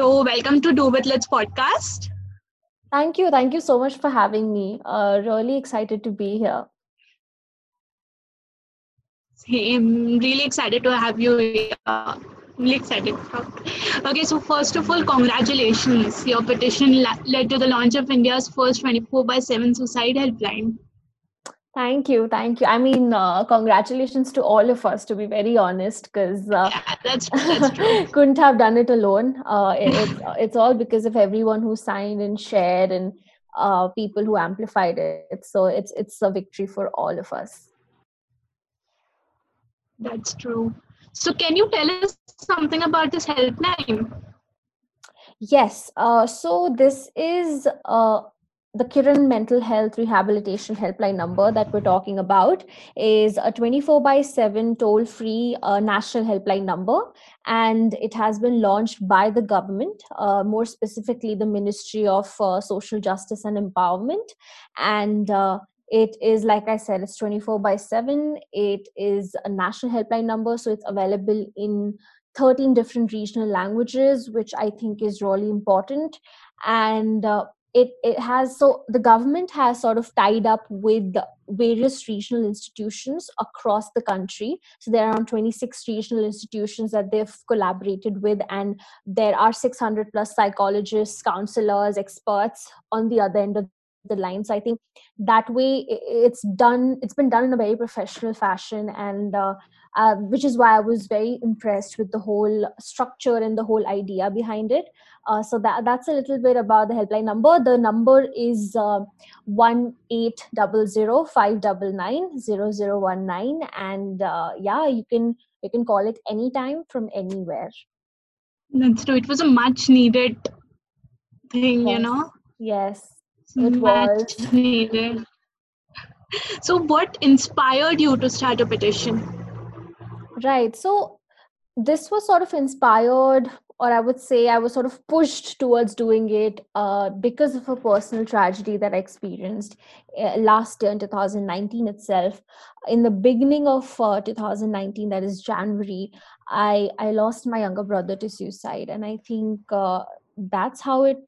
So, welcome to Do With Let's podcast. Thank you. Thank you so much for having me. Uh, really excited to be here. I'm really excited to have you here. Really excited. Okay, so first of all, congratulations. Your petition led to the launch of India's first 24 by 7 suicide helpline. Thank you, thank you. I mean, uh, congratulations to all of us. To be very honest, because uh, yeah, that's, that's true. couldn't have done it alone. Uh, it, it's it's all because of everyone who signed and shared and uh, people who amplified it. So it's it's a victory for all of us. That's true. So can you tell us something about this helpline? Yes. Uh, so this is uh, the Kiran Mental Health Rehabilitation Helpline number that we're talking about is a 24 by 7 toll free uh, national helpline number. And it has been launched by the government, uh, more specifically, the Ministry of uh, Social Justice and Empowerment. And uh, it is, like I said, it's 24 by 7. It is a national helpline number. So it's available in 13 different regional languages, which I think is really important. And uh, it it has so the government has sort of tied up with various regional institutions across the country. So there are around 26 regional institutions that they've collaborated with and there are 600 plus psychologists counselors experts on the other end of the line so i think that way it's done it's been done in a very professional fashion and uh, uh, which is why i was very impressed with the whole structure and the whole idea behind it. Uh, so that that's a little bit about the helpline number. The number is uh, one eight double zero five double nine zero zero one nine. And uh, yeah you can you can call it anytime from anywhere. That's true. It was a much needed thing yes. you know? Yes it was. needed. So, what inspired you to start a petition? Right. So, this was sort of inspired, or I would say I was sort of pushed towards doing it uh, because of a personal tragedy that I experienced uh, last year in 2019 itself. In the beginning of uh, 2019, that is January, I, I lost my younger brother to suicide. And I think uh, that's how it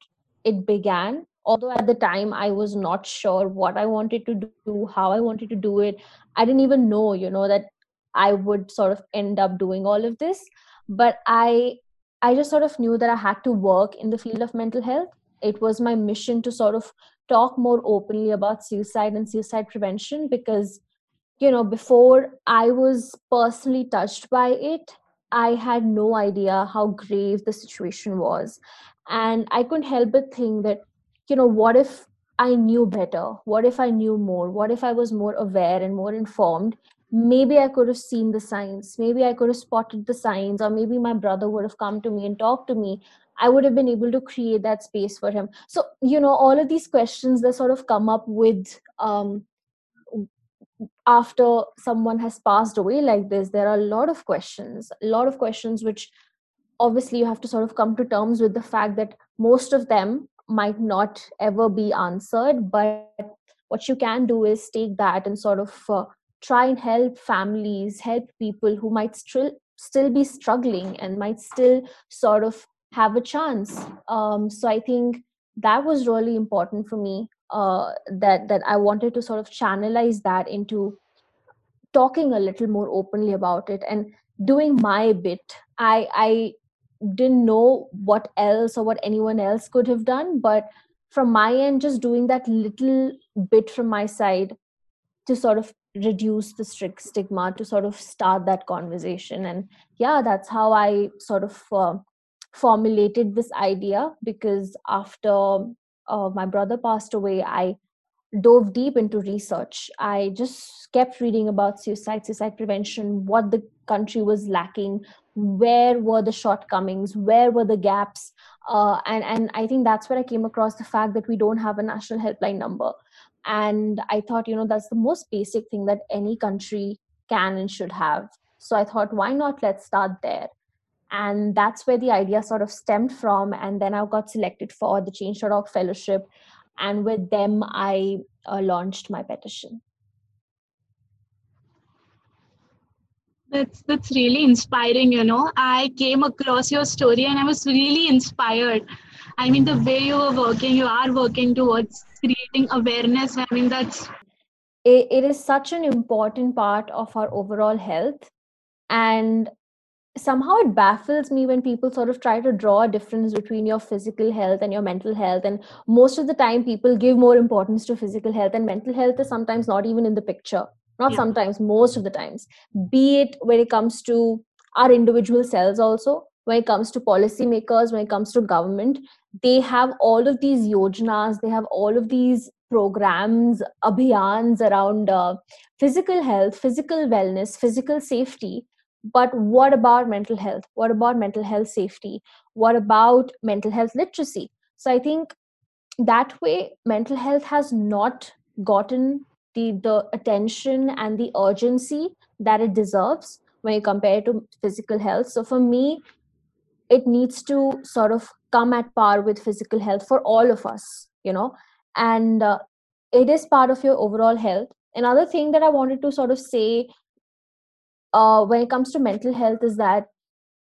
it began although at the time i was not sure what i wanted to do how i wanted to do it i didn't even know you know that i would sort of end up doing all of this. But i i just sort of knew that i had to work in the field of mental health. It was my mission to sort of talk more openly about suicide and suicide prevention because you know before i was personally touched by it i had no idea how grave the situation was. And i couldn't help but think that you know what if i knew better? What if i knew more? What if i was more aware and more informed? Maybe i could have seen the signs. Maybe i could have spotted the signs or maybe my brother would have come to me and talked to me. I would have been able to create that space for him. So you know all of these questions that sort of come up with um, after someone has passed away like this there are a lot of questions a lot of questions which obviously you have to sort of come to terms with the fact that most of them might not ever be answered but what you can do is take that and sort of uh, try and help families help people who might still still be struggling and might still sort of have a chance. Um, so i think that was really important for me uh, that that i wanted to sort of channelize that into talking a little more openly about it and doing my bit. I i didn't know what else or what anyone else could have done but from my end just doing that little bit from my side to sort of reduce the strict stigma to sort of start that conversation. And yeah that's how i sort of uh, formulated this idea because after uh, my brother passed away i dove deep into research. I just kept reading about suicide suicide prevention what the country was lacking where were the shortcomings where were the gaps uh, and and i think that's where i came across the fact that we don't have a national helpline number. And i thought you know that's the most basic thing that any country can and should have. So i thought why not? Let's start there. And that's where the idea sort of stemmed from. And then i got selected for the change.org fellowship and with them i uh, launched my petition That's that's really inspiring, you know. I came across your story and I was really inspired. I mean the way you are working, you are working towards creating awareness. I mean that's it, it is such an important part of our overall health and somehow it baffles me when people sort of try to draw a difference between your physical health and your mental health. And most of the time people give more importance to physical health and mental health is sometimes not even in the picture. Not yeah. sometimes most of the times. Be it when it comes to our individual selves also when it comes to policymakers when it comes to government they have all of these yojanas they have all of these programs abhiyans around uh, physical health physical wellness physical safety but what about mental health? What about mental health safety? What about mental health literacy? So i think that way mental health has not gotten the the attention and the urgency that it deserves when you compare it to physical health. So for me it needs to sort of come at par with physical health for all of us you know? And uh, it is part of your overall health. Another thing that i wanted to sort of say uh, when it comes to mental health is that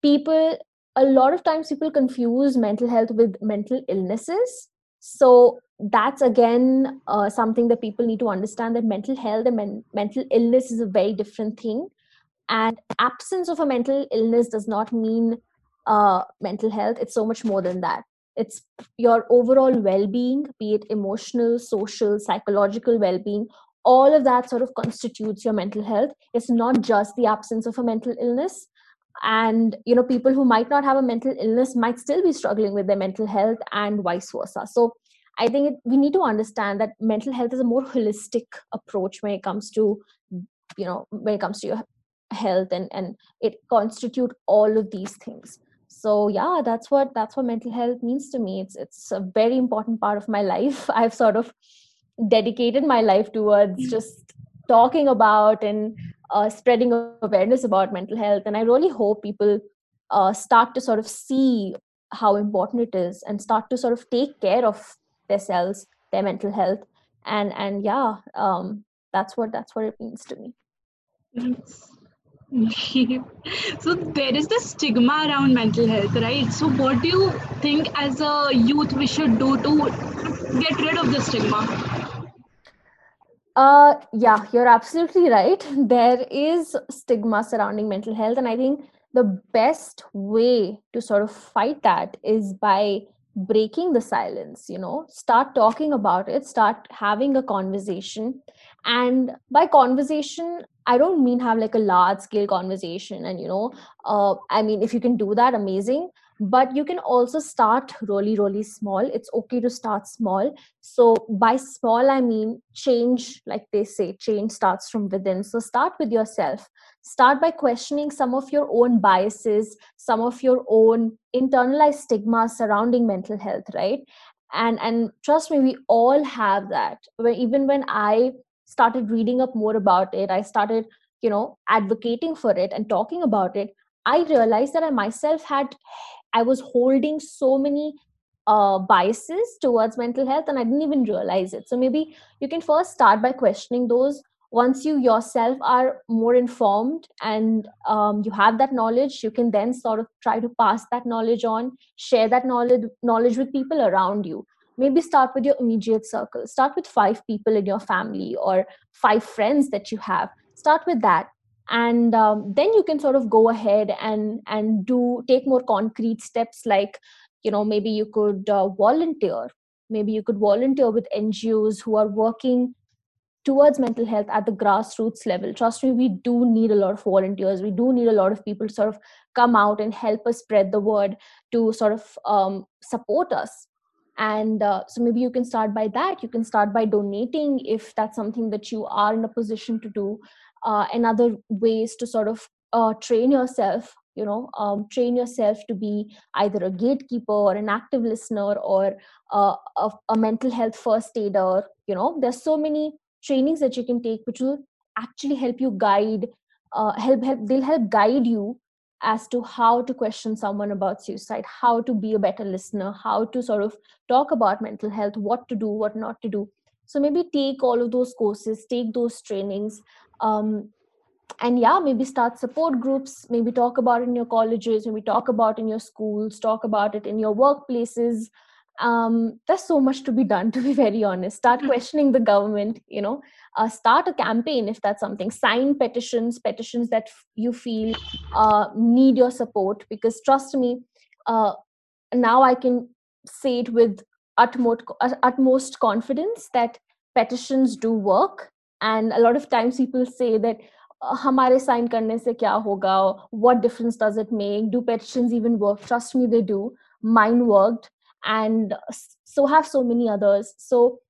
people a lot of times people confuse mental health with mental illnesses. So that's again uh, something that people need to understand that mental health and men- mental illness is a very different thing. And absence of a mental illness does not mean uh, mental health. It's so much more than that. It's your overall well-being be it emotional social psychological well-being all of that sort of constitutes your mental health. It's not just the absence of a mental illness. And you know people who might not have a mental illness might still be struggling with their mental health and vice versa. So i think it, we need to understand that mental health is a more holistic approach when it comes to you know when it comes to your health and and it constitute all of these things. So yeah that's what that's what mental health means to me. It's it's a very important part of my life. I've sort of dedicated my life towards mm. just talking about and uh, spreading awareness about mental health. And i really hope people uh, start to sort of see how important it is and start to sort of take care of themselves their mental health. And and yeah um, that's what that's what it means to me. So there is the stigma around mental health right? So what do you think as a youth we should do to get rid of the stigma uh, yeah, you're absolutely right. There is stigma surrounding mental health, and I think the best way to sort of fight that is by breaking the silence you know start talking about it start having a conversation and by conversation i don't mean have like a large scale conversation and you know uh, i mean if you can do that amazing. But you can also start really really small. It's okay to start small. So by small i mean change like they say change starts from within. So start with yourself. Start by questioning some of your own biases some of your own internalized stigma surrounding mental health right? And and trust me we all have that. Even when i started reading up more about it i started you know advocating for it and talking about it i realized that i myself had I was holding so many uh, biases towards mental health and I didn't even realize it. So maybe you can first start by questioning those. Once you yourself are more informed and um, you have that knowledge, you can then sort of try to pass that knowledge on, share that knowledge knowledge with people around you. Maybe start with your immediate circle. Start with five people in your family or five friends that you have. Start with that. And um, then you can sort of go ahead and and do take more concrete steps like you know maybe you could uh, volunteer. Maybe you could volunteer with ngos who are working towards mental health at the grassroots level. Trust me we do need a lot of volunteers. We do need a lot of people to sort of come out and help us spread the word to sort of um, support us and uh, so maybe you can start by that. You can start by donating if that's something that you are in a position to do. Uh, and other ways to sort of uh, train yourself you know um, train yourself to be either a gatekeeper or an active listener or uh, a, a, mental health first aider you know. There's so many trainings that you can take which will actually help you guide uh, help help they'll help guide you as to how to question someone about suicide how to be a better listener how to sort of talk about mental health what to do what not to do. So maybe take all of those courses take those trainings um, and yeah maybe start support groups maybe talk about it in your colleges maybe talk about in your schools talk about it in your workplaces um, there's so much to be done to be very honest start Mhm. questioning the government you know uh, start a campaign if that's something sign petitions petitions that f- you feel uh, need your support because trust me uh, now i can say it with utmost utmost confidence that petitions do work and a lot of times people say that "Uh, हमारे sign करने से क्या होगा what difference does it make do petitions even work trust me they do mine worked and so have so many others. So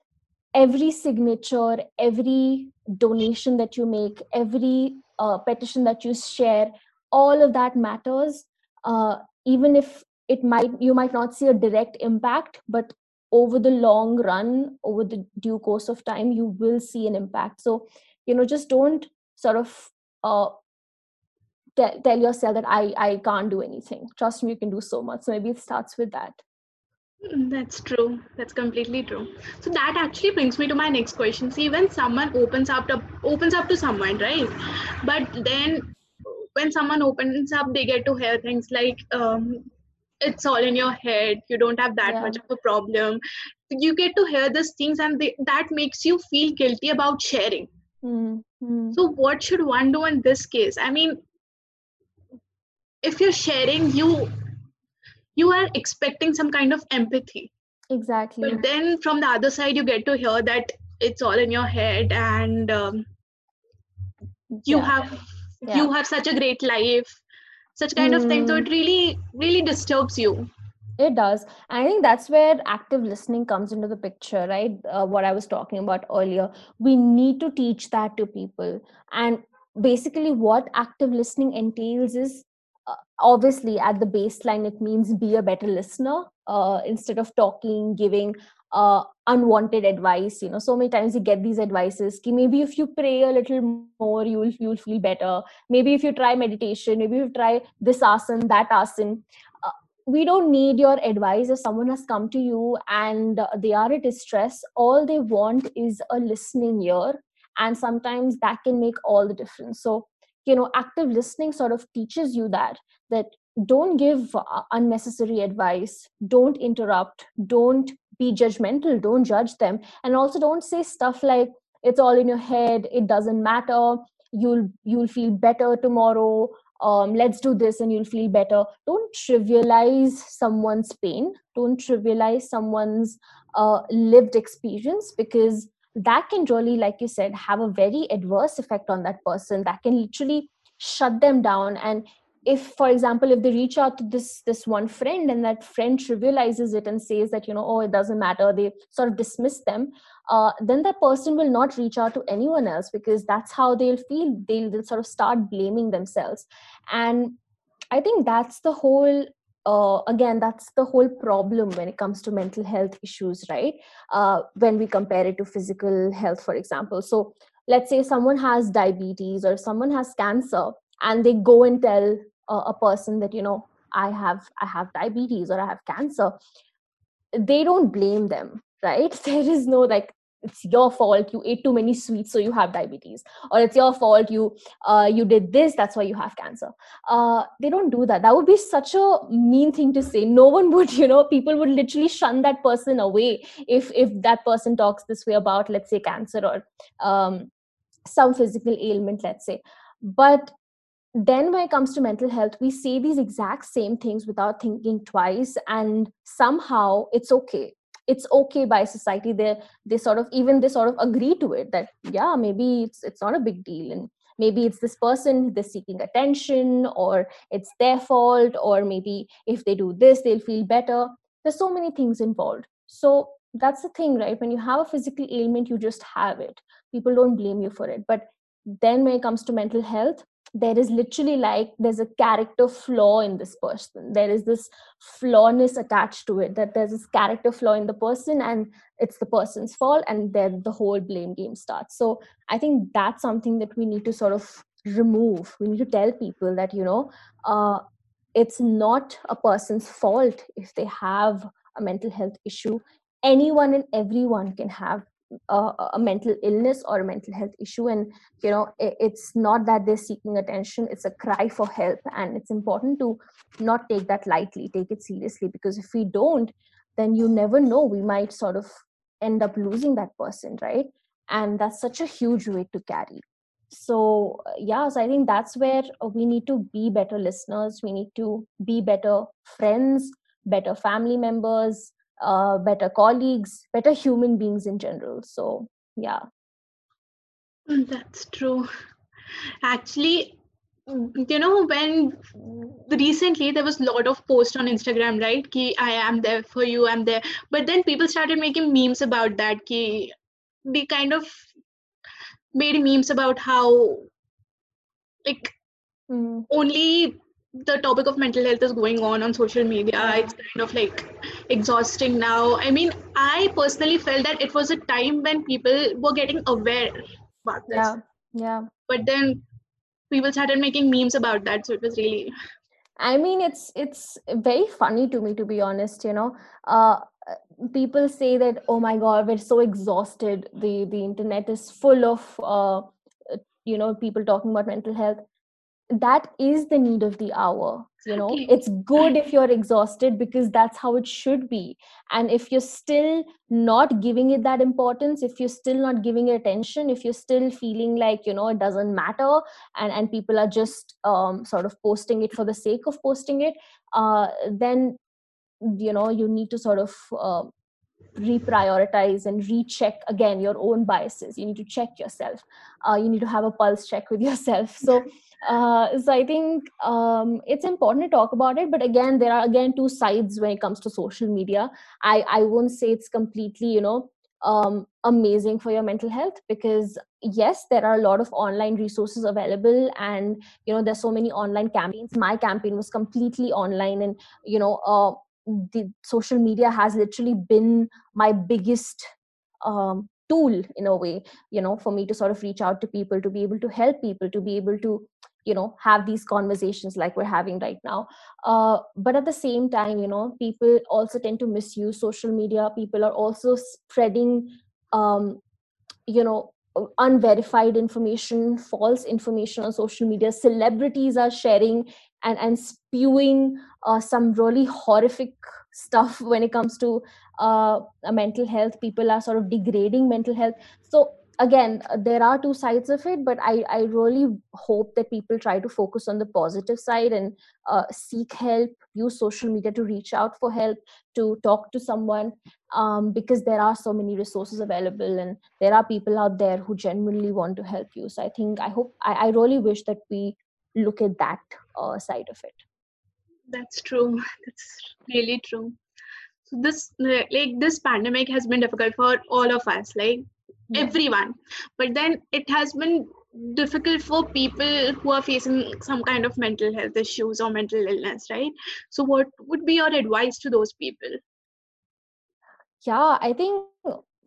every signature every donation that you make every uh, petition that you share all of that matters. Uh, even if it might you might not see a direct impact but over the long run over the due course of time you will see an impact. So you know just don't sort of uh, te- tell yourself that i i can't do anything. Trust me you can do so much. So maybe it starts with that That's true. That's completely true. So that actually brings me to my next question. See, when someone opens up to opens up to someone, right? But then when someone opens up, they get to hear things like, um, "It's all in your head. You don't have that Yeah. much of a problem." You get to hear these things, and they, that makes you feel guilty about sharing. Mm, mm. So, what should one do in this case? I mean, if you're sharing, you you are expecting some kind of empathy exactly but then from the other side you get to hear that it's all in your head and um, you Yeah. have Yeah. you have such a great life such kind of thing so Mm. it really really disturbs you It does. I think that's where active listening comes into the picture, right? Uh, what I was talking about earlier. We need to teach that to people. And basically, what active listening entails is uh, obviously at the baseline, it means be a better listener uh, instead of talking, giving uh, unwanted advice. You know, so many times you get these advices. Ki maybe if you pray a little more, you'll you'll feel better. Maybe if you try meditation, maybe you try this asan, that asan we don't need your advice if someone has come to you and uh, they are in distress all they want is a listening ear and sometimes that can make all the difference so you know active listening sort of teaches you that that don't give uh, unnecessary advice don't interrupt don't be judgmental don't judge them and also don't say stuff like it's all in your head it doesn't matter you'll you'll feel better tomorrow um, let's do this and you'll feel better. Don't trivialize someone's pain don't trivialize someone's uh, lived experience because that can really like you said have a very adverse effect on that person that can literally shut them down. And if for example if they reach out to this this one friend and that friend trivializes it and says that you know oh it doesn't matter they sort of dismiss them uh, then that person will not reach out to anyone else because that's how they'll feel. They'll, they'll sort of start blaming themselves. And i think that's the whole uh, again that's the whole problem when it comes to mental health issues right? Uh, when we compare it to physical health for example. So let's say someone has diabetes or someone has cancer and they go and tell uh, a person that you know i have i have diabetes or i have cancer they don't blame them right? There is no like it's your fault you ate too many sweets so you have diabetes. Or it's your fault you uh, you did this that's why you have cancer. Uh, they don't do that. That would be such a mean thing to say. No one would you know people would literally shun that person away if if that person talks this way about let's say cancer or um, some physical ailment let's say. But then when it comes to mental health we say these exact same things without thinking twice and somehow it's okay it's okay by society. They they sort of even they sort of agree to it that yeah maybe it's it's not a big deal. And maybe it's this person they're seeking attention or it's their fault or maybe if they do this they'll feel better. There's so many things involved. So that's the thing right? When you have a physical ailment you just have it. People don't blame you for it. But then when it comes to mental health there is literally like there's a character flaw in this person. There is this flawness attached to it that there's this character flaw in the person and it's the person's fault and then the whole blame game starts. So i think that's something that we need to sort of remove. We need to tell people that you know uh, it's not a person's fault if they have a mental health issue. Anyone and everyone can have uh, a mental illness or a mental health issue. And you know it, it's not that they're seeking attention. It's a cry for help. And it's important to not take that lightly. Take it seriously. Because if we don't then you never know. We might sort of end up losing that person right? And that's such a huge weight to carry. So yeah so i think that's where we need to be better listeners. We need to be better friends better family members uh, better colleagues better human beings in general. So yeah. Mm, that's true. Actually you know when recently there was a lot of post on instagram right? Ki i am there for you i'm there. But then people started making memes about that ki they kind of made memes about how like mm. only the topic of mental health is going on on social media. It's kind of like exhausting now. I mean i personally felt that it was a time when people were getting aware about this. Yeah yeah. But then people started making memes about that so it was really i mean it's it's very funny to me to be honest you know. Uh people say that oh my god we're so exhausted. The the internet is full of uh, you know people talking about mental health that is the need of the hour you know? It's good if you're exhausted because that's how it should be. And if you're still not giving it that importance if you're still not giving it attention if you're still feeling like you know it doesn't matter and and people are just um, sort of posting it for the sake of posting it uh, then you know you need to sort of uh, reprioritize and recheck again your own biases. You need to check yourself. Uh, you need to have a pulse check with yourself. So uh, so i think um, it's important to talk about it but again there are again two sides when it comes to social media. I i won't say it's completely you know um, amazing for your mental health because yes there are a lot of online resources available and you know there's so many online campaigns. My campaign was completely online and you know uh, the social media has literally been my biggest um, tool in a way you know for me to sort of reach out to people to be able to help people to be able to you know have these conversations like we're having right now. Uh, but at the same time you know people also tend to misuse social media. People are also spreading um, you know unverified information false information on social media. Celebrities are sharing and and spewing uh, some really horrific stuff when it comes to uh, mental health. People are sort of degrading mental health. So again there are two sides of it but i i really hope that people try to focus on the positive side and uh, seek help use social media to reach out for help to talk to someone um, because there are so many resources available and there are people out there who genuinely want to help you. So i think i hope i, I really wish that we look at that uh, side of it. That's true. That's really true. So this like this pandemic has been difficult for all of us like yeah. everyone. But then it has been difficult for people who are facing some kind of mental health issues or mental illness right? So what would be your advice to those people? Yeah i think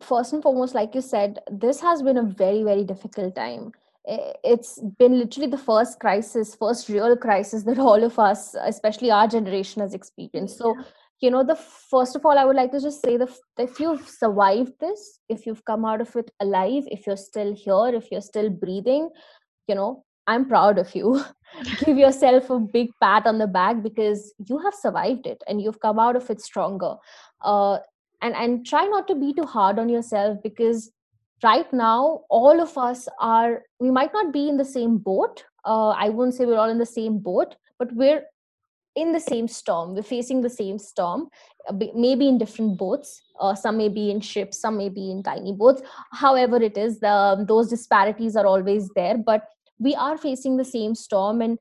first and foremost like you said this has been a very very difficult time it's been literally the first crisis first real crisis that all of us especially our generation has experienced. So you know the first of all i would like to just say the if you've survived this if you've come out of it alive if you're still here if you're still breathing you know i'm proud of you. Give yourself a big pat on the back because you have survived it and you've come out of it stronger. Uh, and and try not to be too hard on yourself because right now all of us are we might not be in the same boat uh, i won't say we're all in the same boat but we're in the same storm we're facing the same storm uh, maybe in different boats uh, some may be in ships some may be in tiny boats however it is the, those disparities are always there but we are facing the same storm and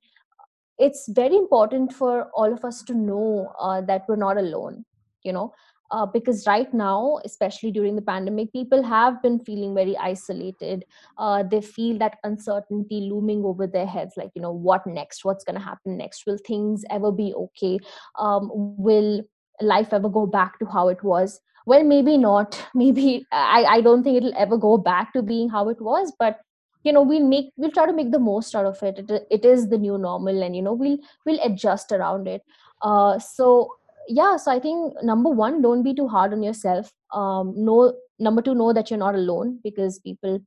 it's very important for all of us to know uh, that we're not alone you know uh, because right now especially during the pandemic people have been feeling very isolated. Uh, they feel that uncertainty looming over their heads like you know what next? What's going to happen next? Will things ever be okay? Um, will life ever go back to how it was? Well maybe not. Maybe I, I don't think it'll ever go back to being how it was but you know we'll make we'll try to make the most out of it. It, it is the new normal and you know we'll we'll adjust around it. Uh, so yeah so i think number one don't be too hard on yourself. Um no number two know that you're not alone because people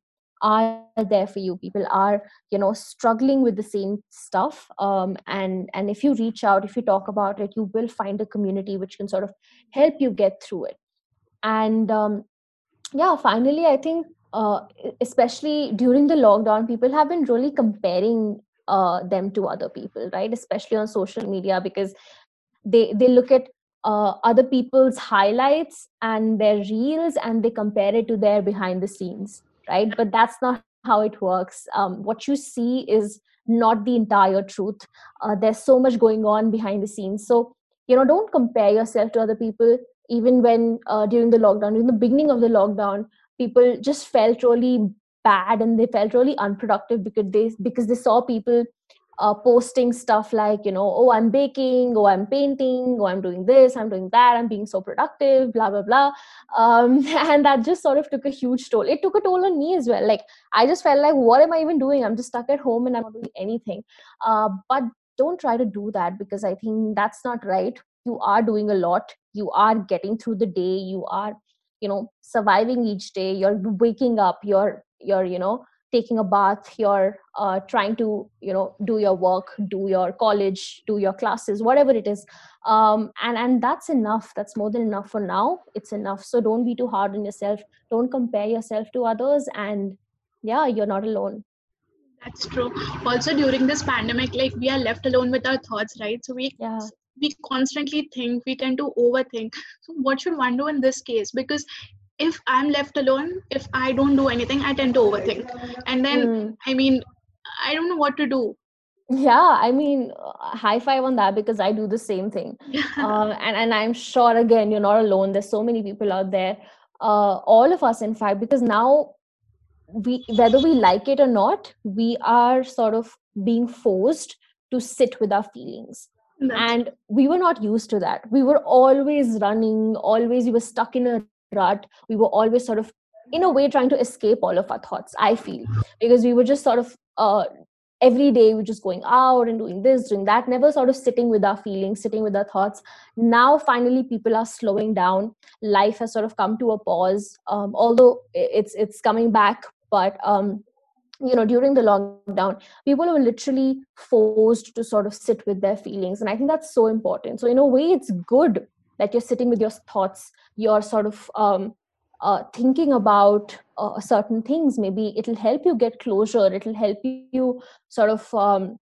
are there for you. People are you know struggling with the same stuff. Um, and and if you reach out if you talk about it you will find a community which can sort of help you get through it. And um, yeah finally i think uh, especially during the lockdown people have been really comparing uh, them to other people right? Especially on social media because they they look at uh, other people's highlights and their reels and they compare it to their behind the scenes right? But that's not how it works. Um, what you see is not the entire truth. Uh, there's so much going on behind the scenes. So you know don't compare yourself to other people. Even when uh, during the lockdown in the beginning of the lockdown people just felt really bad and they felt really unproductive because they because they saw people uh, posting stuff like you know oh i'm baking oh i'm painting oh i'm doing this i'm doing that i'm being so productive blah blah blah. Um, and that just sort of took a huge toll. It took a toll on me as well. Like i just felt like what am i even doing? I'm just stuck at home and i'm not doing anything. Uh, but don't try to do that because i think that's not right. You are doing a lot. You are getting through the day. You are you know surviving each day. You're waking up. You're you're you know taking a bath you're uh, trying to you know do your work do your college do your classes whatever it is. Um, and and that's enough. That's more than enough for now. It's enough. So don't be too hard on yourself. Don't compare yourself to others. And yeah you're not alone. That's true. Also during this pandemic like we are left alone with our thoughts right? So we yeah. we constantly think. We tend to overthink. So what should one do in this case? Because if i'm left alone if i don't do anything i tend to overthink. And then mm. i mean i don't know what to do. Yeah i mean high five on that because i do the same thing. Uh, and and i'm sure again you're not alone. There's so many people out there. Uh, all of us in fact because now we whether we like it or not we are sort of being forced to sit with our feelings. And we were not used to that. We were always running always we were stuck in a rut we were always sort of in a way trying to escape all of our thoughts i feel. Because we were just sort of uh, every day we're just going out and doing this doing that never sort of sitting with our feelings sitting with our thoughts. Now finally people are slowing down. Life has sort of come to a pause. Um, although it's it's coming back but um, you know during the lockdown people were literally forced to sort of sit with their feelings and i think that's so important. So in a way it's good that you're sitting with your thoughts you're sort of um, uh, thinking about uh, certain things. Maybe it'll help you get closure. It'll help you sort of um,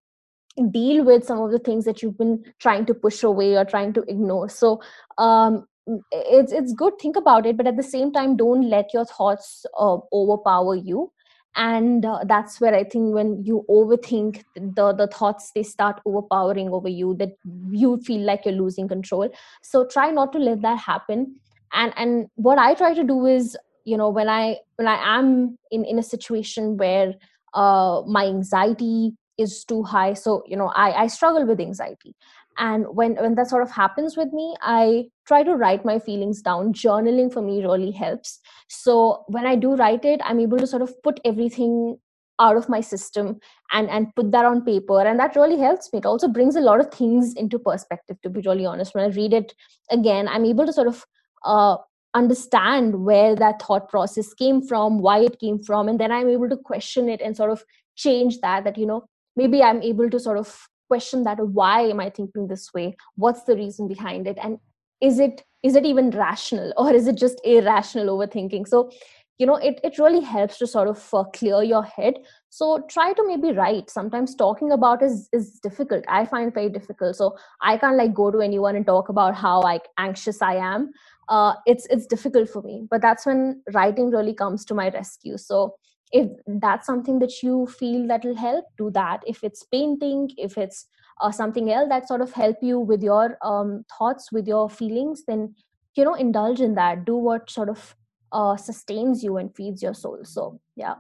deal with some of the things that you've been trying to push away or trying to ignore. So um, it's it's good. Think about it but at the same time don't let your thoughts uh, overpower you and uh, that's where i think when you overthink the the thoughts they start overpowering over you that you feel like you're losing control. So try not to let that happen. And and what i try to do is you know when i when i am in in a situation where uh my anxiety is too high so you know i i struggle with anxiety and when when that sort of happens with me i try to write my feelings down. Journaling for me really helps. So when i do write it i'm able to sort of put everything out of my system and and put that on paper. And that really helps me. It also brings a lot of things into perspective to be really honest. When i read it again i'm able to sort of uh, understand where that thought process came from why it came from and then i'm able to question it and sort of change that that you know maybe i'm able to sort of question that why am i thinking this way? What's the reason behind it? And is it is it even rational or is it just irrational overthinking? So you know it, it really helps to sort of uh, clear your head. So try to maybe write. Sometimes talking about is is difficult. I find very difficult. So i can't like go to anyone and talk about how like anxious i am. Uh, it's it's difficult for me. But that's when writing really comes to my rescue. So if that's something that you feel that will help do that. If it's painting if it's uh, something else that sort of help you with your um, thoughts with your feelings then you know indulge in that. Do what sort of uh, sustains you and feeds your soul. So yeah.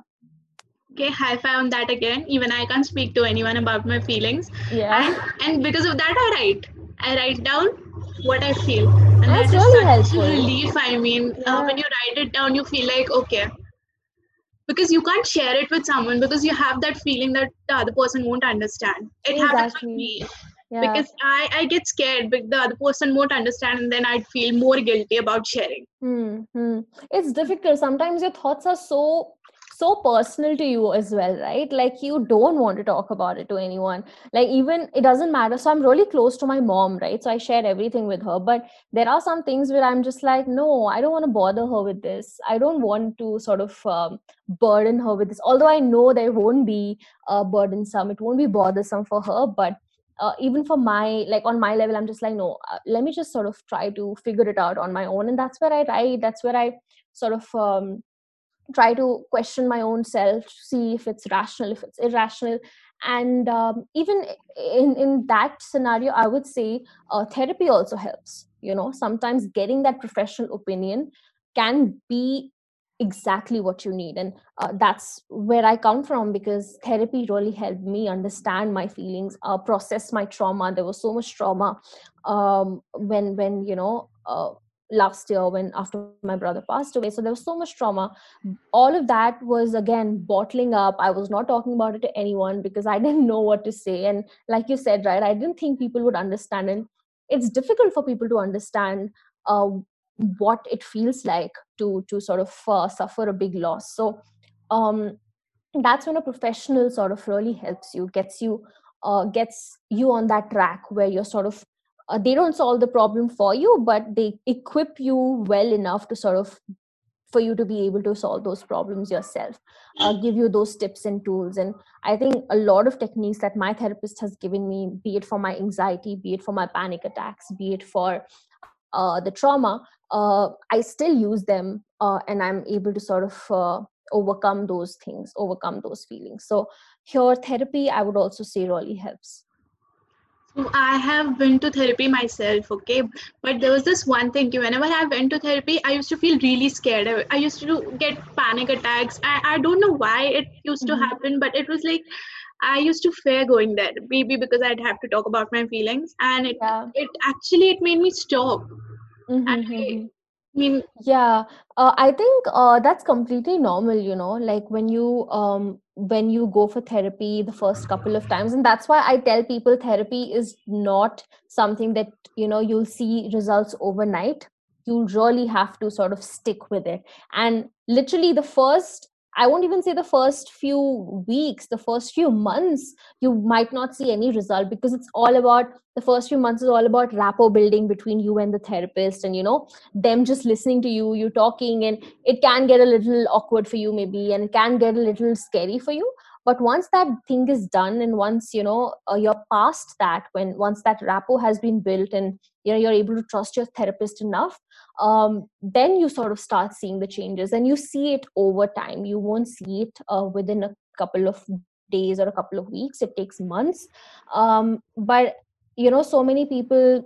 Okay high five on that again even i can't speak to anyone about my feelings. Yeah. And, and because of that i write. I write down what i feel. And that's that really helpful. relief i mean yeah. uh, when you write it down you feel like okay because you can't share it with someone because you have that feeling that the other person won't understand it exactly. happens with me yeah. because I, I get scared but the other person won't understand and then i'd feel more guilty about sharing mm-hmm. it's difficult sometimes your thoughts are so so personal to you as well right? Like you don't want to talk about it to anyone. Like even it doesn't matter. So i'm really close to my mom right? So i share everything with her. But there are some things where i'm just like no i don't want to bother her with this. I don't want to sort of um, burden her with this. Although i know there won't be uh, burdensome it won't be bothersome for her. But uh, even for my like on my level i'm just like no uh, let me just sort of try to figure it out on my own. And that's where i write that's where i sort of um, try to question my own self see if it's rational if it's irrational. And um, even in in that scenario i would say uh, therapy also helps you know? Sometimes getting that professional opinion can be exactly what you need. And uh, that's where i come from because therapy really helped me understand my feelings uh, process my trauma. There was so much trauma um, when when you know uh, last year when after my brother passed away. So there was so much trauma. All of that was again bottling up. I was not talking about it to anyone because i didn't know what to say. And like you said right i didn't think people would understand. And it's difficult for people to understand uh, what it feels like to to sort of uh, suffer a big loss. So um that's when a professional sort of really helps you gets you uh, gets you on that track where you're sort of uh, they don't solve the problem for you but they equip you well enough to sort of for you to be able to solve those problems yourself uh, give you those tips and tools. And i think a lot of techniques that my therapist has given me be it for my anxiety be it for my panic attacks be it for uh, the trauma uh, i still use them uh, and i'm able to sort of uh, overcome those things overcome those feelings. So here therapy i would also say really helps I have been to therapy myself, okay. But there was this one thing. Whenever I went to therapy, I used to feel really scared. I, I used to get panic attacks. I, I don't know why it used mm-hmm. to happen, but it was like I used to fear going there. Maybe because I'd have to talk about my feelings, and it yeah. it actually it made me stop. Mm-hmm, and mm-hmm. I mean, yeah, uh, I think uh, that's completely normal. You know, like when you um when you go for therapy the first couple of times, and that's why I tell people therapy is not something that you know you'll see results overnight. You really have to sort of stick with it, and literally the first I won't even say the first few weeks, the first few months, you might not see any result because it's all about the first few months is all about rapport building between you and the therapist and you know them just listening to you you talking and it can get a little awkward for you maybe and it can get a little scary for you but once that thing is done and once you know uh, you're past that when once that rapport has been built and you know you're able to trust your therapist enough um, then you sort of start seeing the changes and you see it over time. You won't see it uh, within a couple of days or a couple of weeks. It takes months. Um, but you know so many people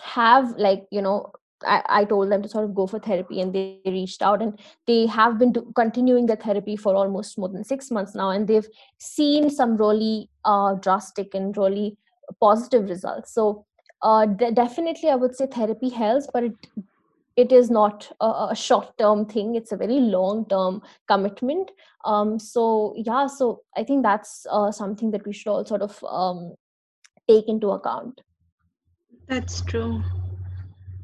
have like you know I, I, told them to sort of go for therapy and they reached out and they have been do, continuing the therapy for almost more than six months now and they've seen some really uh, drastic and really positive results. So uh, de- definitely i would say therapy helps but it it is not a, a short term thing. It's a very long term commitment. Um, so yeah so i think that's uh, something that we should all sort of um, take into account. That's true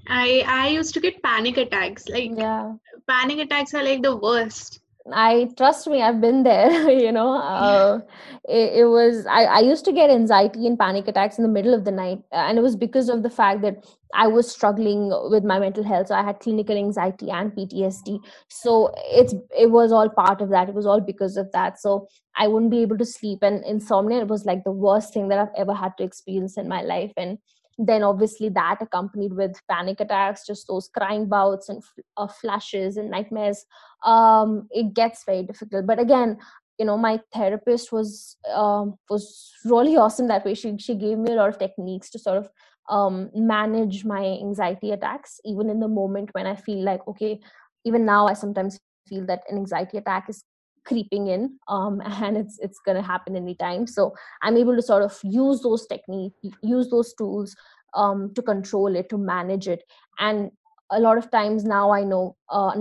i i used to get panic attacks like yeah panic attacks are like the worst I trust me, I've been there. you know, uh, it, it, was I, I used to get anxiety and panic attacks in the middle of the night, and it was because of the fact that I was struggling with my mental health. So I had clinical anxiety and PTSD. So it's it was all part of that. It was all because of that. So I wouldn't be able to sleep, and insomnia it was like the worst thing that I've ever had to experience in my life, and then obviously that accompanied with panic attacks just those crying bouts and uh, flashes and nightmares um, it gets very difficult. But again you know my therapist was um, was really awesome that way. She she gave me a lot of techniques to sort of um, manage my anxiety attacks even in the moment when i feel like okay even now i sometimes feel that an anxiety attack is creeping in um, and it's it's going to happen anytime. So i'm able to sort of use those techniques use those tools um, to control it to manage it. And a lot of times now i know uh,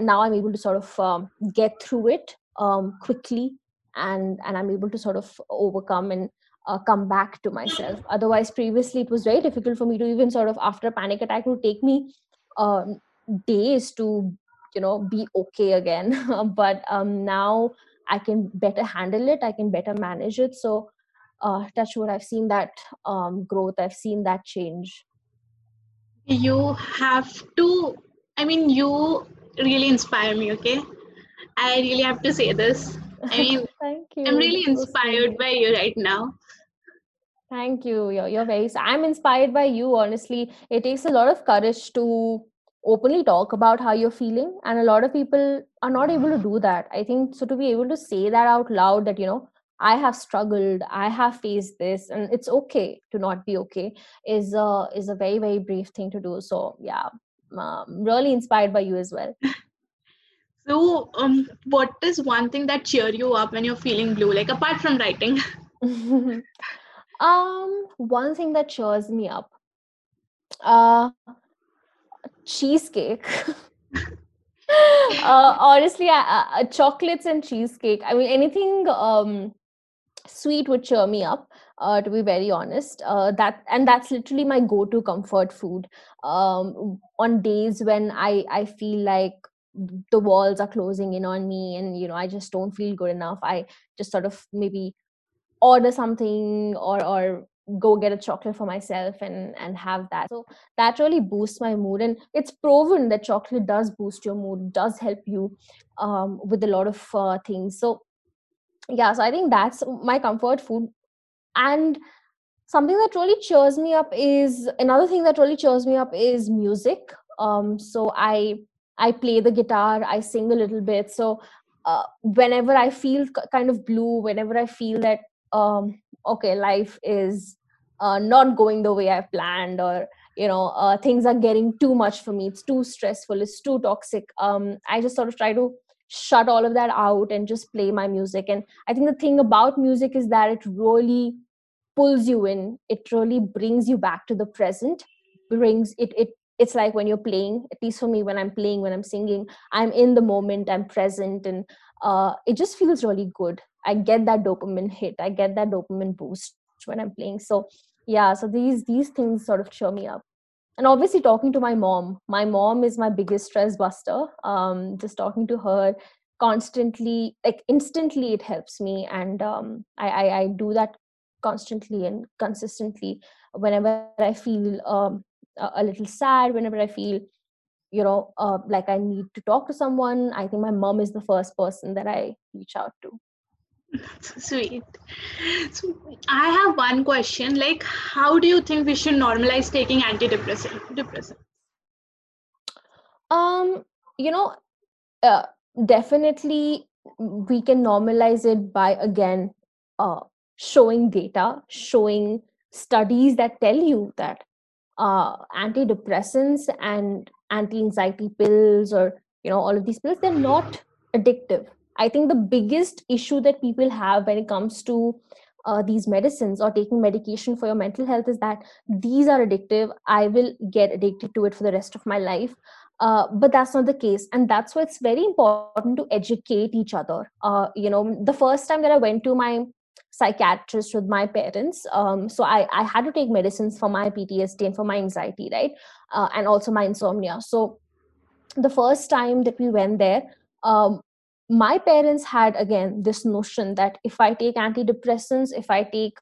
now i'm able to sort of um, get through it um, quickly and and i'm able to sort of overcome and uh, come back to myself. Otherwise previously it was very difficult for me to even sort of after a panic attack it would take me um, days to you know be okay again. But um, now i can better handle it i can better manage it. So uh, touch wood i've seen that um, growth i've seen that change. You have to i mean you really inspire me okay? I really have to say this. I mean thank you. I'm really inspired by you right now. Thank you. You're, you're very i'm inspired by you honestly. It takes a lot of courage to openly talk about how you're feeling and a lot of people are not able to do that. I think so to be able to say that out loud that you know i have struggled i have faced this and it's okay to not be okay is a is a very very brave thing to do. So yeah um, really inspired by you as well. So um what is one thing that cheer you up when you're feeling blue like apart from writing? Um one thing that cheers me up uh cheesecake. Uh, honestly uh, chocolates and cheesecake i mean anything um sweet would cheer me up uh, to be very honest. Uh, that and that's literally my go-to comfort food. Um, on days when i i feel like the walls are closing in on me and you know i just don't feel good enough i just sort of maybe order something or or go get a chocolate for myself and and have that. So that really boosts my mood and it's proven that chocolate does boost your mood does help you um, with a lot of uh, things. So yeah so i think that's my comfort food. And something that really cheers me up is another thing that really cheers me up is music. Um so i i play the guitar i sing a little bit. So uh, whenever i feel kind of blue whenever i feel that um okay life is uh, not going the way i planned or you know uh, things are getting too much for me. It's too stressful. It's too toxic. Um i just sort of try to shut all of that out and just play my music. And i think the thing about music is that it really pulls you in. It really brings you back to the present. Brings it it it's like when you're playing at least for me when i'm playing when i'm singing i'm in the moment i'm present and uh, it just feels really good. I get that dopamine hit. I get that dopamine boost when i'm playing. So yeah so these these things sort of cheer me up. And obviously talking to my mom my mom is my biggest stress buster. Um, just talking to her constantly like instantly it helps me. And um, I, I, I do that constantly and consistently whenever i feel um, a, little sad whenever i feel you know uh, like i need to talk to someone. I think my mom is the first person that i reach out to Sweet. So I have one question. Like, how do you think we should normalize taking antidepressant? Um, you know, uh, definitely we can normalize it by again uh, showing data, showing studies that tell you that uh, antidepressants and anti-anxiety pills or you know all of these pills they're not addictive I think the biggest issue that people have when it comes to uh, these medicines or taking medication for your mental health is that these are addictive. I will get addicted to it for the rest of my life. Uh, but that's not the case. And that's why it's very important to educate each other. Uh, you know, the first time that I went to my psychiatrist with my parents, um, so I, I had to take medicines for my PTSD and for my anxiety, right? Uh, and also my insomnia. So the first time that we went there, um, my parents had again this notion that if i take antidepressants if i take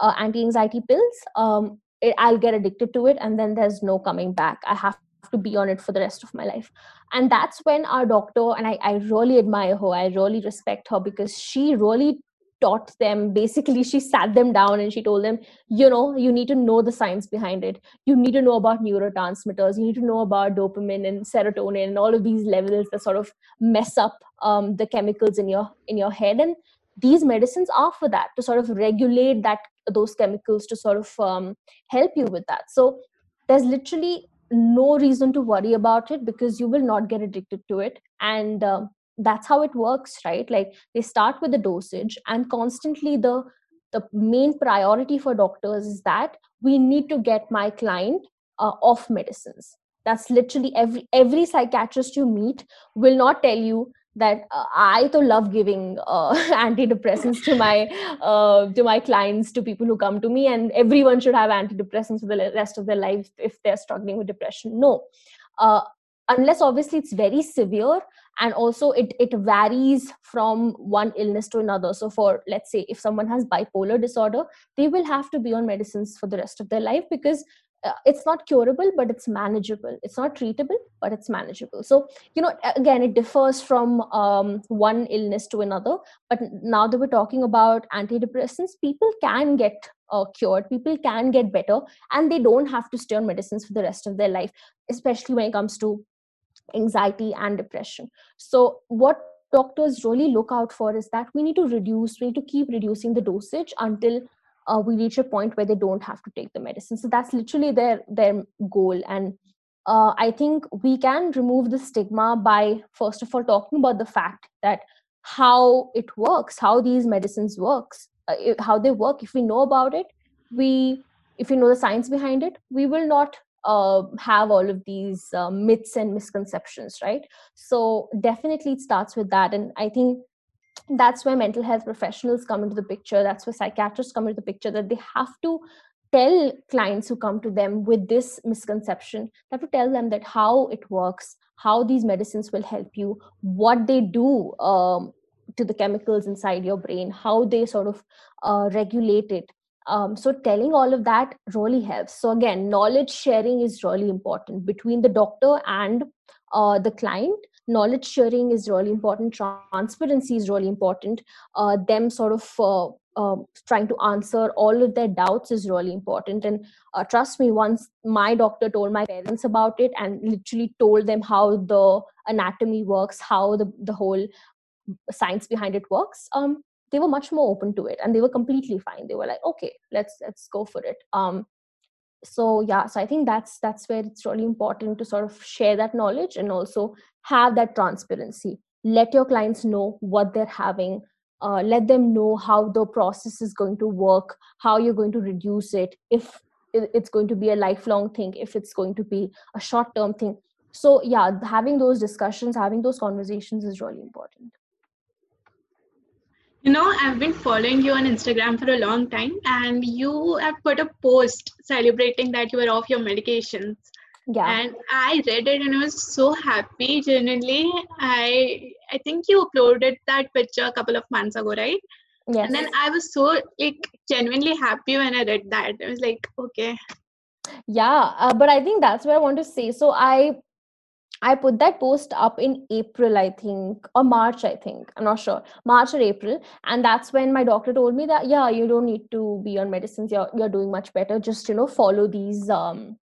uh, anti-anxiety pills um, it, i'll get addicted to it and then there's no coming back. I have to be on it for the rest of my life. And that's when our doctor and I, I really admire her i really respect her because she really taught them. Basically she sat them down and she told them you know you need to know the science behind it. You need to know about neurotransmitters. You need to know about dopamine and serotonin and all of these levels that sort of mess up um, the chemicals in your in your head. And these medicines are for that to sort of regulate that those chemicals to sort of um, help you with that. So there's literally no reason to worry about it because you will not get addicted to it. And um, that's how it works right? Like they start with the dosage and constantly the the main priority for doctors is that we need to get my client uh, off medicines. That's literally every every psychiatrist you meet will not tell you that uh, I to love giving uh, antidepressants to my uh, to my clients, to people who come to me, and everyone should have antidepressants for the rest of their life if they're struggling with depression. No, uh, unless obviously it's very severe, and also it it varies from one illness to another. So for let's say if someone has bipolar disorder, they will have to be on medicines for the rest of their life because uh, it's not curable but it's manageable. It's not treatable but it's manageable. So you know again it differs from um, one illness to another. But now that we're talking about antidepressants people can get uh, cured. People can get better and they don't have to stay on medicines for the rest of their life especially when it comes to anxiety and depression. So what doctors really look out for is that we need to reduce we need to keep reducing the dosage until uh, we reach a point where they don't have to take the medicine. So that's literally their their goal. And uh, i think we can remove the stigma by first of all talking about the fact that how it works how these medicines works uh, how they work. If we know about it we if we know the science behind it we will not uh, have all of these uh, myths and misconceptions right? So definitely it starts with that and i think that's where mental health professionals come into the picture. That's where psychiatrists come into the picture that they have to tell clients who come to them with this misconception have to tell them that how it works how these medicines will help you what they do um, to the chemicals inside your brain how they sort of uh, regulate it um, so telling all of that really helps. So again knowledge sharing is really important. Between the doctor and uh, the client knowledge sharing is really important. Transparency is really important. Uh, them sort of uh, uh, trying to answer all of their doubts is really important. And uh, trust me once my doctor told my parents about it and literally told them how the anatomy works how the, the whole science behind it works um, they were much more open to it and they were completely fine. They were like okay let's let's go for it. Um, so yeah so i think that's that's where it's really important to sort of share that knowledge and also have that transparency. Let your clients know what they're having uh, let them know how the process is going to work how you're going to reduce it if it's going to be a lifelong thing if it's going to be a short term thing. So yeah having those discussions having those conversations is really important you know, I've been following you on Instagram for a long time, and you have put a post celebrating that you were off your medications. Yeah. And I read it and I was so happy. Genuinely, I I think you uploaded that picture a couple of months ago, right? Yes. And then I was so like genuinely happy when I read that. I was like, okay. Yeah, uh, but I think that's what I want to say. So I I put that post up in April, I think, or March, I think. I'm not sure. March or April. And that's when my doctor told me that, yeah, you don't need to be on medicines. You're, you're doing much better. Just, you know, follow these um,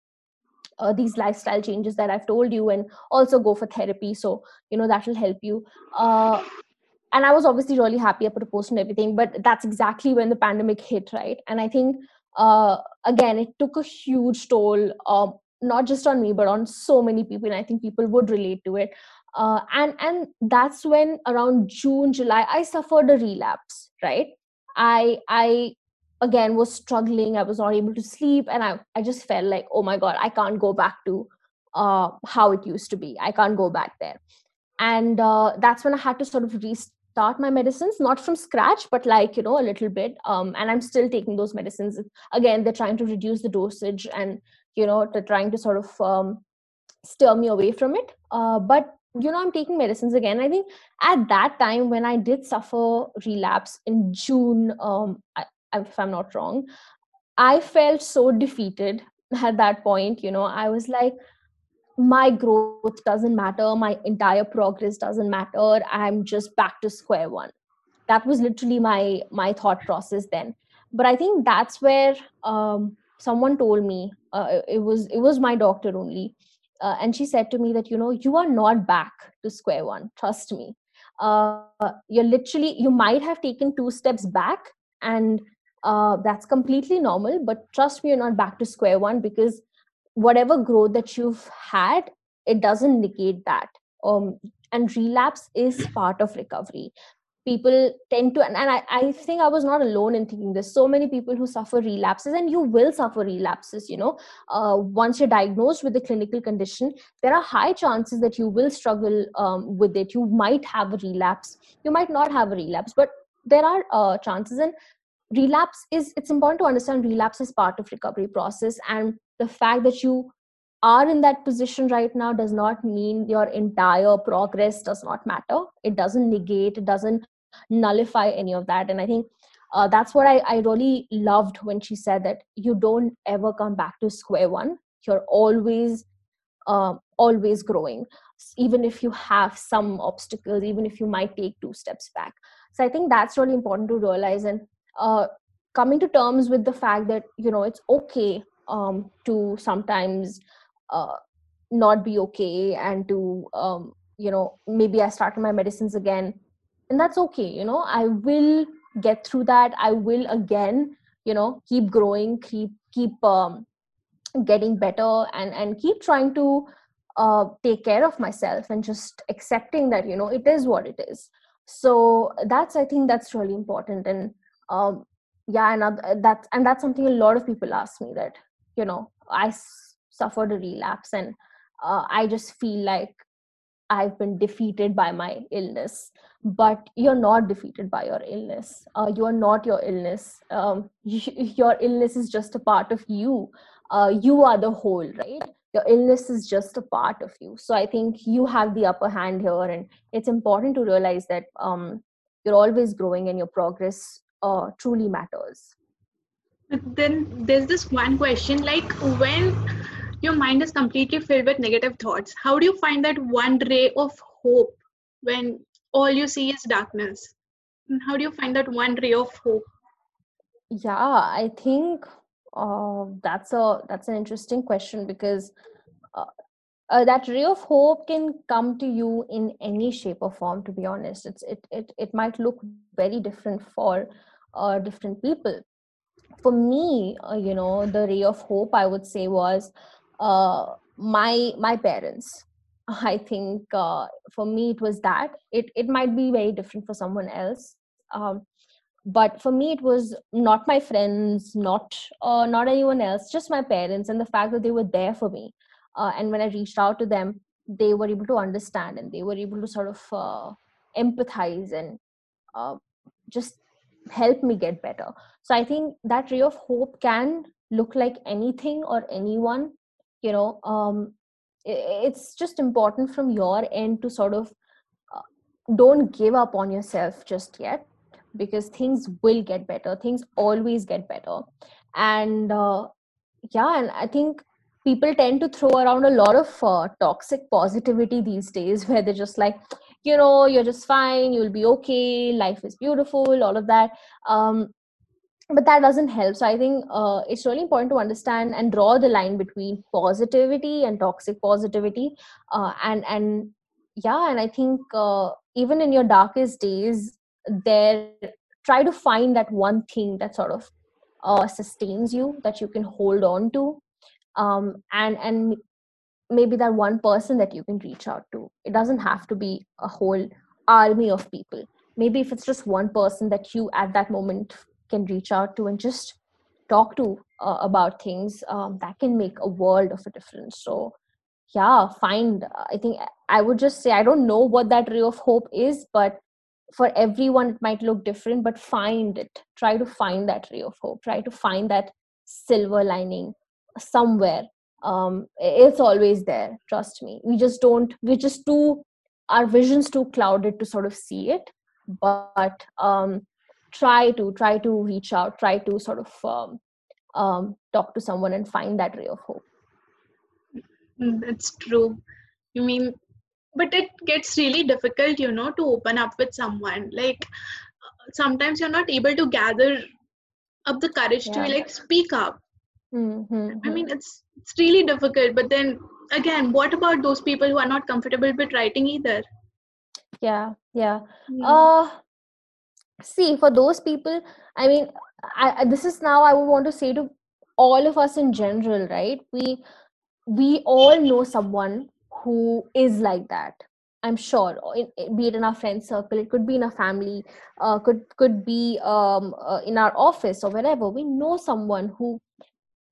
uh, these lifestyle changes that I've told you and also go for therapy. So, you know, that will help you. Uh, and I was obviously really happy. I put a post and everything, but that's exactly when the pandemic hit, right? And I think, uh, again, it took a huge toll um, not just on me but on so many people and i think people would relate to it. Uh, and and that's when around june july i suffered a relapse right? I i again was struggling. I was not able to sleep and i, I just felt like oh my god i can't go back to uh, how it used to be. I can't go back there. And uh, that's when i had to sort of restart my medicines not from scratch but like you know a little bit. Um, and i'm still taking those medicines. Again they're trying to reduce the dosage and you know to trying to sort of um, steer me away from it. Uh, but you know i'm taking medicines again. I think at that time when i did suffer relapse in june um, I, if i'm not wrong i felt so defeated at that point you know. I was like my growth doesn't matter. My entire progress doesn't matter. I'm just back to square one. That was literally my my thought process then. But i think that's where um, someone told me uh, it was it was my doctor only. Uh, and she said to me that you know you are not back to square one. Trust me. Uh, you're literally you might have taken two steps back and uh, that's completely normal but trust me you're not back to square one because whatever growth that you've had it doesn't negate that. Um, and relapse is part of recovery people tend to and, I, I think i was not alone in thinking this. So many people who suffer relapses and you will suffer relapses you know uh, once you're diagnosed with a clinical condition there are high chances that you will struggle um, with it. You might have a relapse. You might not have a relapse but there are uh, chances and relapse is it's important to understand relapse is part of recovery process and the fact that you are in that position right now does not mean your entire progress does not matter. It doesn't negate it doesn't nullify any of that. And i think uh, that's what I, I really loved when she said that you don't ever come back to square one. You're always uh, always growing even if you have some obstacles even if you might take two steps back. So i think that's really important to realize. And uh, coming to terms with the fact that you know it's okay um, to sometimes uh, not be okay and to um, you know maybe i started my medicines again. And that's okay you know i will get through that. I will again you know keep growing keep keep um, getting better and and keep trying to uh, take care of myself and just accepting that you know it is what it is. So that's i think that's really important. And um, yeah and that's and that's something a lot of people ask me that you know I suffered a relapse. And uh, i just feel like i've been defeated by my illness but you're not defeated by your illness. Uh, you are not your illness. Um, your illness is just a part of you. Uh, you are the whole right? Your illness is just a part of you. So i think you have the upper hand here and it's important to realize that um, you're always growing and your progress uh, truly matters. But then there's this one question like when your mind is completely filled with negative thoughts how do you find that one ray of hope when all you see is darkness? And how do you find that one ray of hope? Yeah i think uh, that's a that's an interesting question because uh, uh, that ray of hope can come to you in any shape or form to be honest. It's it it, it might look very different for uh, different people. For me uh, you know the ray of hope i would say was uh, my my parents. I think uh, for me it was that. It it might be very different for someone else um, but for me it was not my friends not uh, not anyone else just my parents and the fact that they were there for me. Uh, and when i reached out to them they were able to understand and they were able to sort of uh, empathize and uh, just help me get better. So i think that ray of hope can look like anything or anyone you know um, it's just important from your end to sort of uh, don't give up on yourself just yet because things will get better things always get better. And uh, yeah and i think people tend to throw around a lot of uh, toxic positivity these days where they're just like you know you're just fine you'll be okay life is beautiful all of that. Um, but that doesn't help. So i think uh, it's really important to understand and draw the line between positivity and toxic positivity. Uh, and and yeah and i think uh, even in your darkest days there try to find that one thing that sort of uh, sustains you that you can hold on to. Um, and and maybe that one person that you can reach out to. It doesn't have to be a whole army of people. Maybe if it's just one person that you at that moment can reach out to and just talk to uh, about things um, that can make a world of a difference. So yeah find i think i would just say i don't know what that ray of hope is but for everyone it might look different but find it. Try to find that ray of hope. Try to find that silver lining somewhere. Um, it's always there trust me. We just don't we just too our vision's too clouded to sort of see it. But um, try to try to reach out try to sort of um, um, talk to someone and find that ray of hope mm, that's true you mean but it gets really difficult you know to open up with someone like sometimes you're not able to gather up the courage yeah. to like speak up mm-hmm. i mean it's it's really difficult but then again what about those people who are not comfortable with writing either yeah yeah mm. uh see for those people i mean I, this is now i would want to say to all of us in general right? We we all know someone who is like that i'm sure. Be it in our friend circle it could be in our family uh, could could be um, uh, in our office or wherever. We know someone who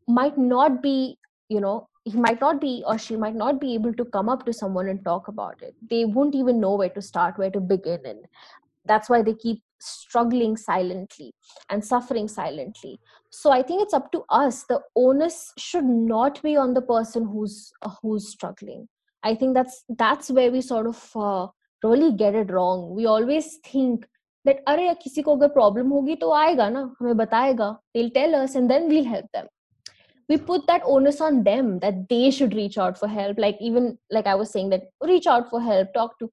might not be you know he might not be or she might not be able to come up to someone and talk about it. They won't even know where to start where to begin and that's why they keep struggling silently and suffering silently so i think it's up to us the onus should not be on the person who's uh, who's struggling i think that's that's where we sort of uh, really get it wrong we always think that अरे किसी को अगर problem होगी तो आएगा ना हमें बताएगा they'll tell us and then we'll help them we put that onus on them that they should reach out for help like even like i was saying that reach out for help talk to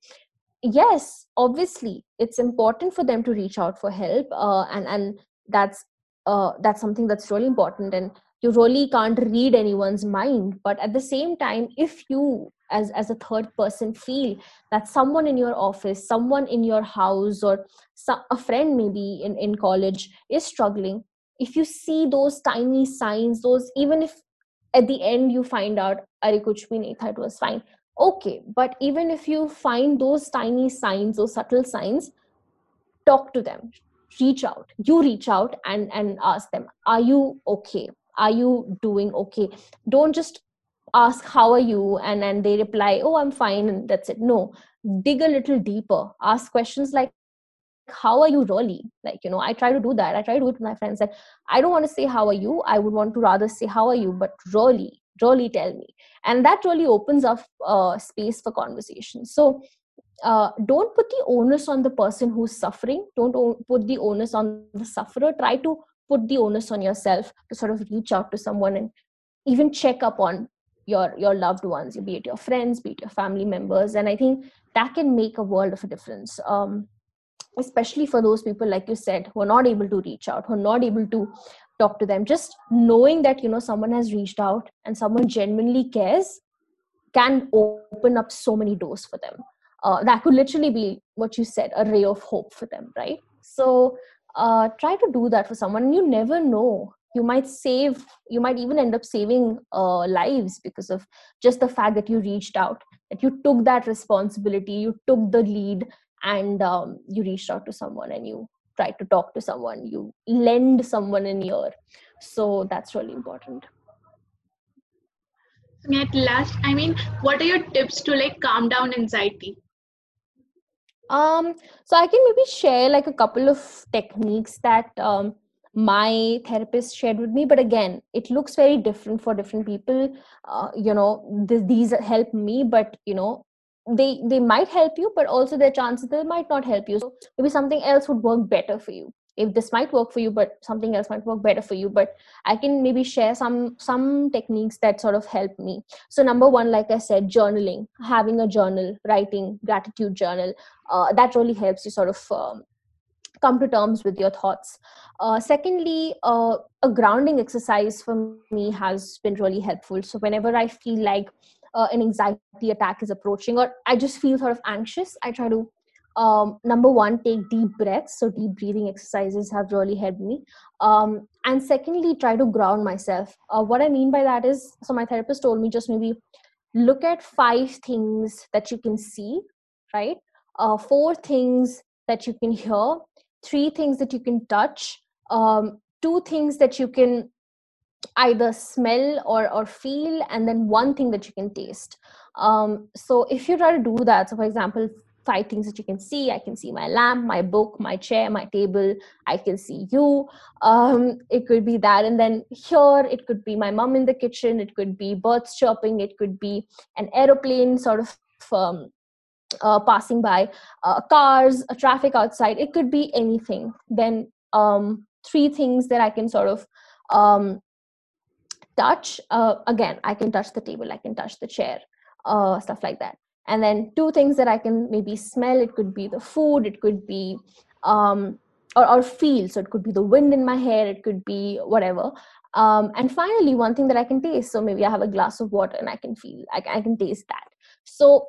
yes obviously it's important for them to reach out for help uh, and and that's uh, that's something that's really important and you really can't read anyone's mind but at the same time if you as as a third person feel that someone in your office someone in your house or some, a friend maybe in in college is struggling if you see those tiny signs those even if at the end you find out Are kuch bhi nahi it was fine okay but even if you find those tiny signs or subtle signs talk to them. Reach out. You reach out and and ask them are you okay? Are you doing okay? Don't just ask how are you? And and they reply oh i'm fine and that's it. No. Dig a little deeper. Ask questions like how are you really? Like you know i try to do that. I try to do it with my friends that i don't want to say how are you. I would want to rather say how are you but really really tell me. And that really opens up uh, space for conversation. So uh, don't put the onus on the person who's suffering. Don't o- put the onus on the sufferer. Try to put the onus on yourself to sort of reach out to someone and even check up on your your loved ones be it your friends be it your family members. And i think that can make a world of a difference um, especially for those people like you said who are not able to reach out who are not able to talk to them. Just knowing that you know someone has reached out and someone genuinely cares can open up so many doors for them. Uh, that could literally be what you said a ray of hope for them right? So uh, try to do that for someone. You never know. You might save you might even end up saving uh, lives because of just the fact that you reached out that you took that responsibility you took the lead and um, you reached out to someone and you try to talk to someone you lend someone an ear. So that's really important. At last i mean what are your tips to like calm down anxiety? Um so i can maybe share like a couple of techniques that um, my therapist shared with me but again it looks very different for different people. Uh, you know th- these help me but you know they they might help you but also their chances they might not help you. So maybe something else would work better for you. If this might work for you but something else might work better for you. But i can maybe share some some techniques that sort of help me. So number one like i said journaling having a journal writing gratitude journal uh, that really helps you sort of um, come to terms with your thoughts. Uh, secondly uh, a grounding exercise for me has been really helpful. So whenever i feel like uh, an anxiety attack is approaching or i just feel sort of anxious i try to um, number one take deep breaths. So deep breathing exercises have really helped me. Um, and secondly try to ground myself. Uh, what i mean by that is so my therapist told me just maybe look at five things that you can see right? Uh, four things that you can hear three things that you can touch um, two things that you can either smell or or feel and then one thing that you can taste. Um, so if you try to do that so for example five things that you can see i can see my lamp my book my chair my table i can see you. Um, it could be that and then here it could be my mom in the kitchen it could be birds chirping it could be an aeroplane sort of um, uh, passing by uh, cars a traffic outside it could be anything. Then um, three things that i can sort of um, touch uh, again i can touch the table i can touch the chair uh, stuff like that. And then two things that i can maybe smell it could be the food it could be um, or, or feel. So it could be the wind in my hair it could be whatever. Um, and finally one thing that i can taste. So maybe i have a glass of water and i can feel I, I can taste that. So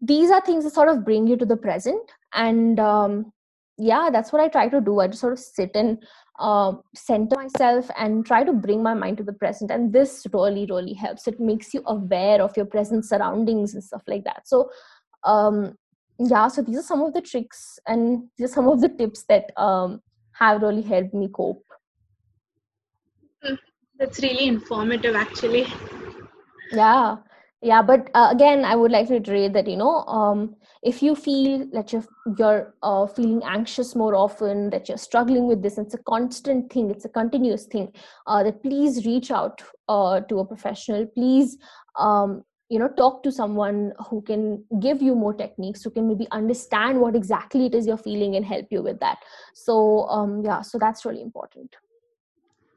these are things that sort of bring you to the present. And um, yeah that's what i try to do. I just sort of sit and uh, center myself and try to bring my mind to the present. And this really really helps. It makes you aware of your present surroundings and stuff like that. So um, yeah so these are some of the tricks and these are some of the tips that um, have really helped me cope. Hmm, that's really informative actually. Yeah yeah but uh, again i would like to reiterate that you know um, if you feel that you're, you're uh, feeling anxious more often that you're struggling with this it's a constant thing it's a continuous thing uh, that please reach out uh, to a professional please um, you know talk to someone who can give you more techniques who can maybe understand what exactly it is you're feeling and help you with that so um, yeah so that's really important.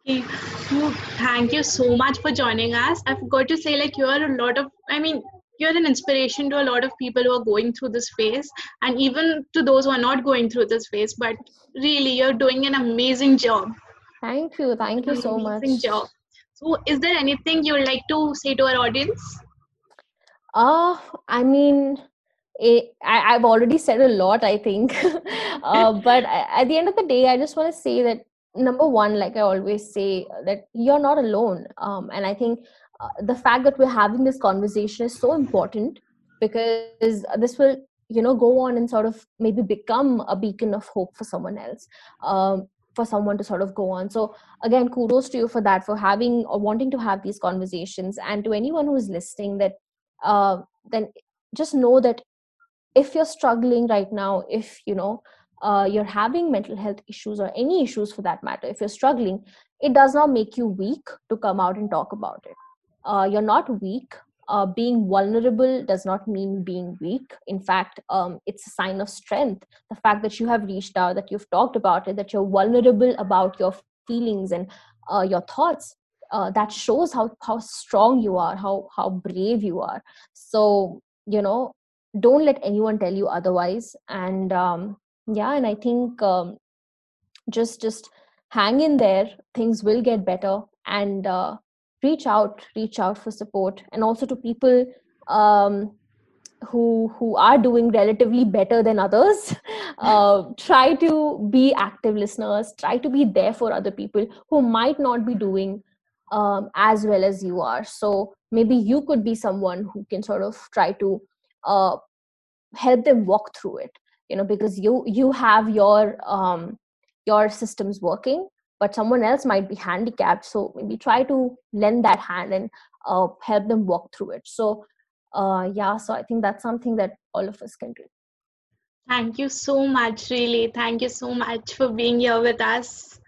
Thank you so much for joining us. I've got to say like you're a lot of i mean you're an inspiration to a lot of people who are going through this phase and even to those who are not going through this phase but really you're doing an amazing job. Thank you thank you so amazing much. job. So is there anything you would like to say to our audience? Uh, I mean, it, I, have already said a lot, I think. uh, but at the end of the day, I just want to say that number one, like I always say, that you're not alone. Um, and I think uh, the fact that we're having this conversation is so important because this will, you know, go on and sort of maybe become a beacon of hope for someone else. Um, for someone to sort of go on so again kudos to you for that for having or wanting to have these conversations and to anyone who's listening that uh, then just know that if you're struggling right now if you know uh, you're having mental health issues or any issues for that matter if you're struggling it does not make you weak to come out and talk about it. Uh, you're not weak. Uh, being vulnerable does not mean being weak. In fact um, it's a sign of strength. The fact that you have reached out that you've talked about it that you're vulnerable about your feelings and uh, your thoughts uh, that shows how how strong you are how how brave you are. So you know don't let anyone tell you otherwise. And um, yeah and i think um, just just hang in there things will get better and uh, reach out reach out for support and also to people um, who who are doing relatively better than others. Uh, try to be active listeners try to be there for other people who might not be doing um, as well as you are. So maybe you could be someone who can sort of try to uh, help them walk through it you know because you you have your um, your systems working but someone else might be handicapped. So maybe try to lend that hand and uh, help them walk through it. So uh, yeah so i think that's something that all of us can do. Thank you so much really. Thank you so much for being here with us